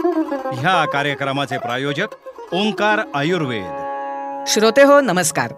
ह्या कार्यक्रमाचे प्रायोजक ओंकार आयुर्वेद. श्रोते हो नमस्कार.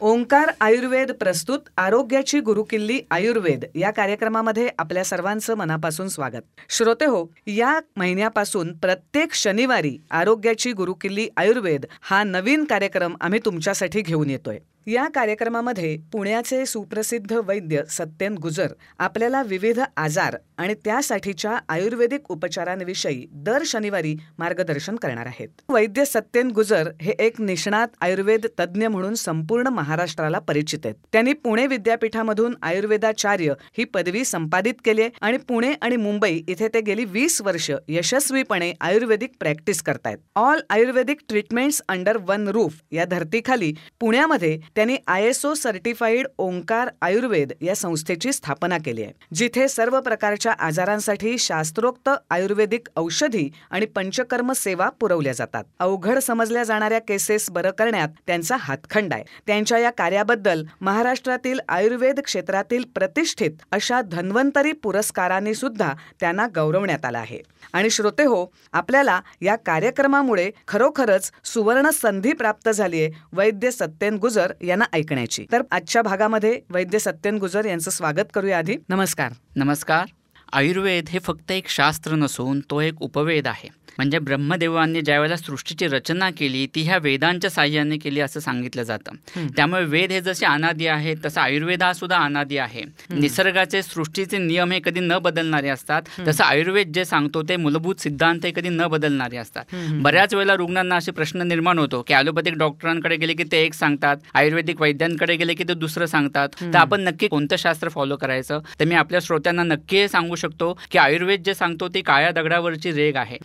ओंकार आयुर्वेद प्रस्तुत आरोग्याची गुरुकिल्ली आयुर्वेद या कार्यक्रमामध्ये आपल्या सर्वांचं मनापासून स्वागत. श्रोते हो या महिन्यापासून प्रत्येक शनिवारी आरोग्याची गुरुकिल्ली आयुर्वेद हा नवीन कार्यक्रम आम्ही तुमच्यासाठी घेऊन येतोय. या कार्यक्रमामध्ये पुण्याचे सुप्रसिद्ध वैद्य सत्यन गुजर आपल्याला विविध आजार आणि त्यासाठीच्या आयुर्वेदिक उपचारांविषयी दर शनिवारी मार्गदर्शन करणार आहेत. वैद्य सत्यन गुजर हे एक निष्णात आयुर्वेद तज्ज्ञ म्हणून संपूर्ण महाराष्ट्राला परिचित आहेत. त्यांनी पुणे विद्यापीठामधून आयुर्वेदाचार्य ही पदवी संपादित केली आहे आणि पुणे आणि मुंबई इथे ते गेली वीस वर्ष यशस्वीपणे आयुर्वेदिक प्रॅक्टिस करतायत. All Ayurvedic treatments under one roof या धर्तीखाली पुण्यामध्ये त्यांनी I S O certified Omkar Ayurved या संस्थेची स्थापना केली आहे जिथे सर्व प्रकारच्या आजारांसाठी शास्त्रोक्त आयुर्वेदिक औषधी आणि पंचकर्म सेवा पुरवल्या जातात. अवघड समजल्या जाणाऱ्या केसेस बरं करण्यात त्यांचा हातखंड आहे. त्यांच्या या कार्याबद्दल महाराष्ट्रातील आयुर्वेद क्षेत्रातील प्रतिष्ठित अशा धन्वंतरी पुरस्कारांनी सुद्धा त्यांना गौरवण्यात आलं आहे. आणि श्रोते हो आपल्याला या कार्यक्रमामुळे खरोखरच सुवर्ण संधी प्राप्त झाली आहे वैद्य सत्येन गुजर यांना ऐकण्याची. तर आजच्या भागामध्ये वैद्य सत्यन गुजर यांचं स्वागत करूया आधी. नमस्कार. नमस्कार. आयुर्वेद हे फक्त एक शास्त्र नसून तो एक उपवेद आहे. म्हणजे ब्रह्मदेवांनी ज्यावेळेला सृष्टीची रचना केली ती ह्या वेदांच्या साह्याने केली असं सांगितलं जातं. त्यामुळे वेद हे जसे अनादी आहेत तसं आयुर्वेद हा सुद्धा अनादी आहे. निसर्गाचे सृष्टीचे नियम हे कधी न बदलणारे असतात तसं आयुर्वेद जे सांगतो ते मूलभूत सिद्धांत हे कधी न बदलणारे असतात. बऱ्याच वेळेला रुग्णांना असे प्रश्न निर्माण होतो की ॲलोपॅथिक डॉक्टरांकडे गेले की ते एक सांगतात आयुर्वेदिक वैद्यांकडे गेले की ते दुसरं सांगतात. तर आपण नक्की कोणतं शास्त्र फॉलो करायचं? तर मी आपल्या श्रोत्यांना नक्की हे सांगू शकतो की आयुर्वेद जे सांगतो ती काळ्या दगडावरची रेग आहे.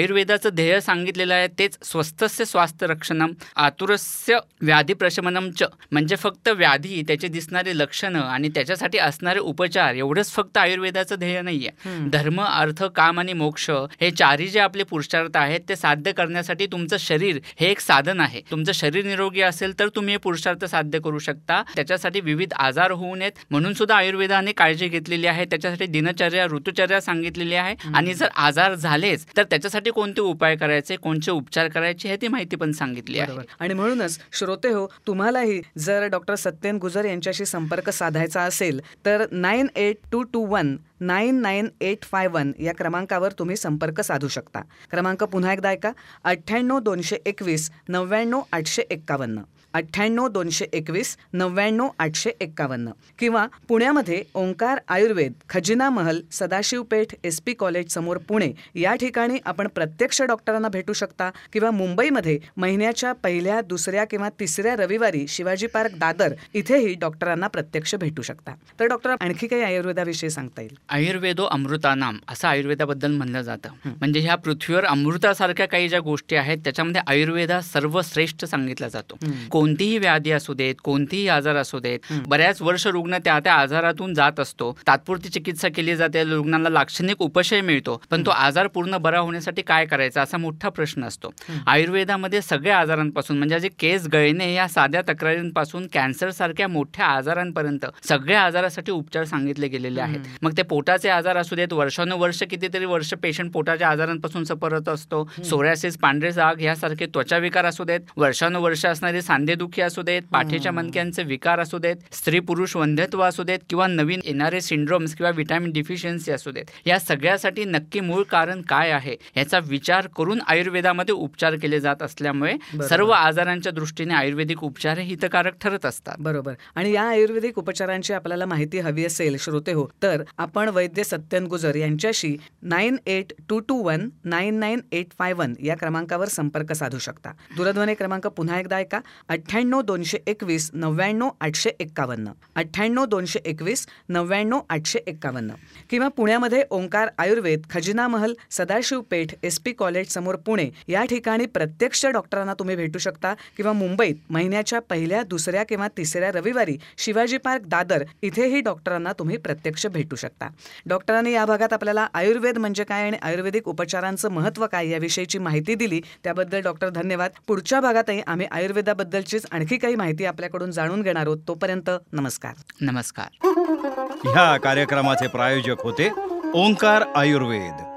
आयुर्वेदाचं ध्येय सांगितलेलं आहे तेच स्वस्तस्य स्वास्थ्य रक्षणम आतुरस्य व्याधी प्रशमनम च. म्हणजे फक्त व्याधी त्याचे दिसणारे लक्षणं आणि त्याच्यासाठी असणारे उपचार एवढंच फक्त आयुर्वेदाचं ध्येय नाहीये. धर्म अर्थ काम आणि मोक्ष हे चारही जे आपले पुरुषार्थ आहेत ते साध्य करण्यासाठी तुमचं शरीर हे एक साधन आहे. तुमचं शरीर निरोगी असेल तर तुम्ही हे पुरुषार्थ साध्य करू शकता. त्याच्यासाठी विविध आजार होऊ नयेत. म्हणून सुद्धा आयुर्वेदाने काळजी घेतलेली आहे. त्याच्यासाठी दिनचर्या ऋतुचर्या सांगितलेली आहे. आणि जर आजार झालेच तर त्याच्यासाठी कोणते उपाय करायचे कोणते उपचार करायचे हे ती माहिती पण सांगितली आहे. आणि म्हणूनच श्रोते हो तुम्हालाही जर डॉक्टर सत्यन गुजर यांच्याशी संपर्क साधायचा असेल तर nine eight two two one nine nine eight five one या क्रमांकावर तुम्ही संपर्क साधू शकता. क्रमांक पुन्हा एकदा ऐका. अठ्ठ्याण्णव दोनशे एकवीस नव्याण्णव आठशे एक्कावन्न. अठ्ठ्याण्णव दोनशे एकवीस नव्याण्णव आठशे एक्कावन्न. किंवा पुण्यामध्ये Omkar Ayurved Khajina Mahal Sadashiv Peth S P college समोर पुणे या ठिकाणी आपण प्रत्यक्ष डॉक्टरांना भेटू शकता. किंवा मुंबईमध्ये महिन्याच्या पहिल्या दुसऱ्या किंवा तिसऱ्या रविवारी शिवाजी पार्क दादर इथेही डॉक्टरांना प्रत्यक्ष भेटू शकता. तर डॉक्टर आणखी काही आयुर्वेदाविषयी सांगता येईल? आयुर्वेदो अमृतानाम असं आयुर्वेदाबद्दल म्हणलं जातं. म्हणजे ह्या पृथ्वीवर अमृतासारख्या काही ज्या गोष्टी आहेत त्याच्यामध्ये आयुर्वेद सर्वश्रेष्ठ सांगितला जातो. कोणतीही व्याधी असू देत कोणतीही आजार असू देत बऱ्याच वर्ष रुग्ण त्या त्या आजारातून जात असतो. तात्पुरती चिकित्सा केली जाते रुग्णाला लाक्षणिक उपशय मिळतो. पण तो आजार पूर्ण बरा होण्यासाठी काय करायचा असा मोठा प्रश्न असतो. आयुर्वेदामध्ये सगळ्या आजारांपासून म्हणजे जे केस गळणे या साध्या तक्रारींपासून कॅन्सर सारख्या मोठ्या आजारांपर्यंत सगळ्या आजारासाठी उपचार सांगितले गेलेले आहेत. मग ते पोटाचे आजार असू देत वर्षानुवर्ष कितीतरी वर्ष पेशंट पोटाच्या आजारांपासून सफरत असतो. सोऱ्यासिस पांढरे जाग यासारखे त्वचा विकार असू देत वर्षानुवर्ष असणारे सांधेदुखी असू देत पाठीच्या मणक्यांचे विकार असू देत स्त्री पुरुष वंध्यत्व असू देत किंवा नवीन येणारे सिंड्रोम्स किंवा विटॅमिन डिफिशियन्सी असू देत. या सगळ्यासाठी नक्की मूळ कारण काय आहे याचा विचार करून आयुर्वेदामध्ये उपचार केले जात असल्यामुळे सर्व आजारांच्या दृष्टीने आयुर्वेदिक उपचार हे हितकारक ठरत असतात. बरोबर. आणि या आयुर्वेदिक उपचारांची आपल्याला माहिती हवी असेल श्रोते हो तर आपण वैद्य सत्यन गुजर यांच्याशी nine eight two two one nine nine eight five one या क्रमांकावर संपर्क साधू शकता. दूरध्वनी क्रमांक पुन्हा एकदा ऐका अठ्ठ्याण्णव दोनशे एकवीस नव्याण्णव आठशे एक्कावन्न. अठ्ठ्याण्णव दोनशे एकवीस नव्याण्णव आठशे एक्कावन्न. किंवा पुण्यामध्ये Omkar Ayurved Khajina Mahal Sadashiv Peth S P college समोर पुणे या ठिकाणी प्रत्यक्ष डॉक्टरांना तुम्ही भेटू शकता किंवा मुंबईत महिन्याच्या पहिल्या दुसऱ्या किंवा तिसऱ्या रविवारी शिवाजी पार्क दादर इथेही डॉक्टरांना तुम्ही प्रत्यक्ष भेटू शकता. डॉक्टरांनी या भागात आपल्याला आयुर्वेद म्हणजे काय आणि आयुर्वेदिक उपचारांचं महत्त्व काय याविषयीची माहिती दिली. त्याबद्दल डॉक्टर धन्यवाद. पुढच्या भागातही आम्ही आयुर्वेदाबद्दल आयुर्वेदाबद्दलचीच आणखी काही माहिती आपल्याकडून जाणून घेणार आहोत. तोपर्यंत नमस्कार. नमस्कार. ह्या कार्यक्रमाचे प्रायोजक होते ओंकार आयुर्वेद.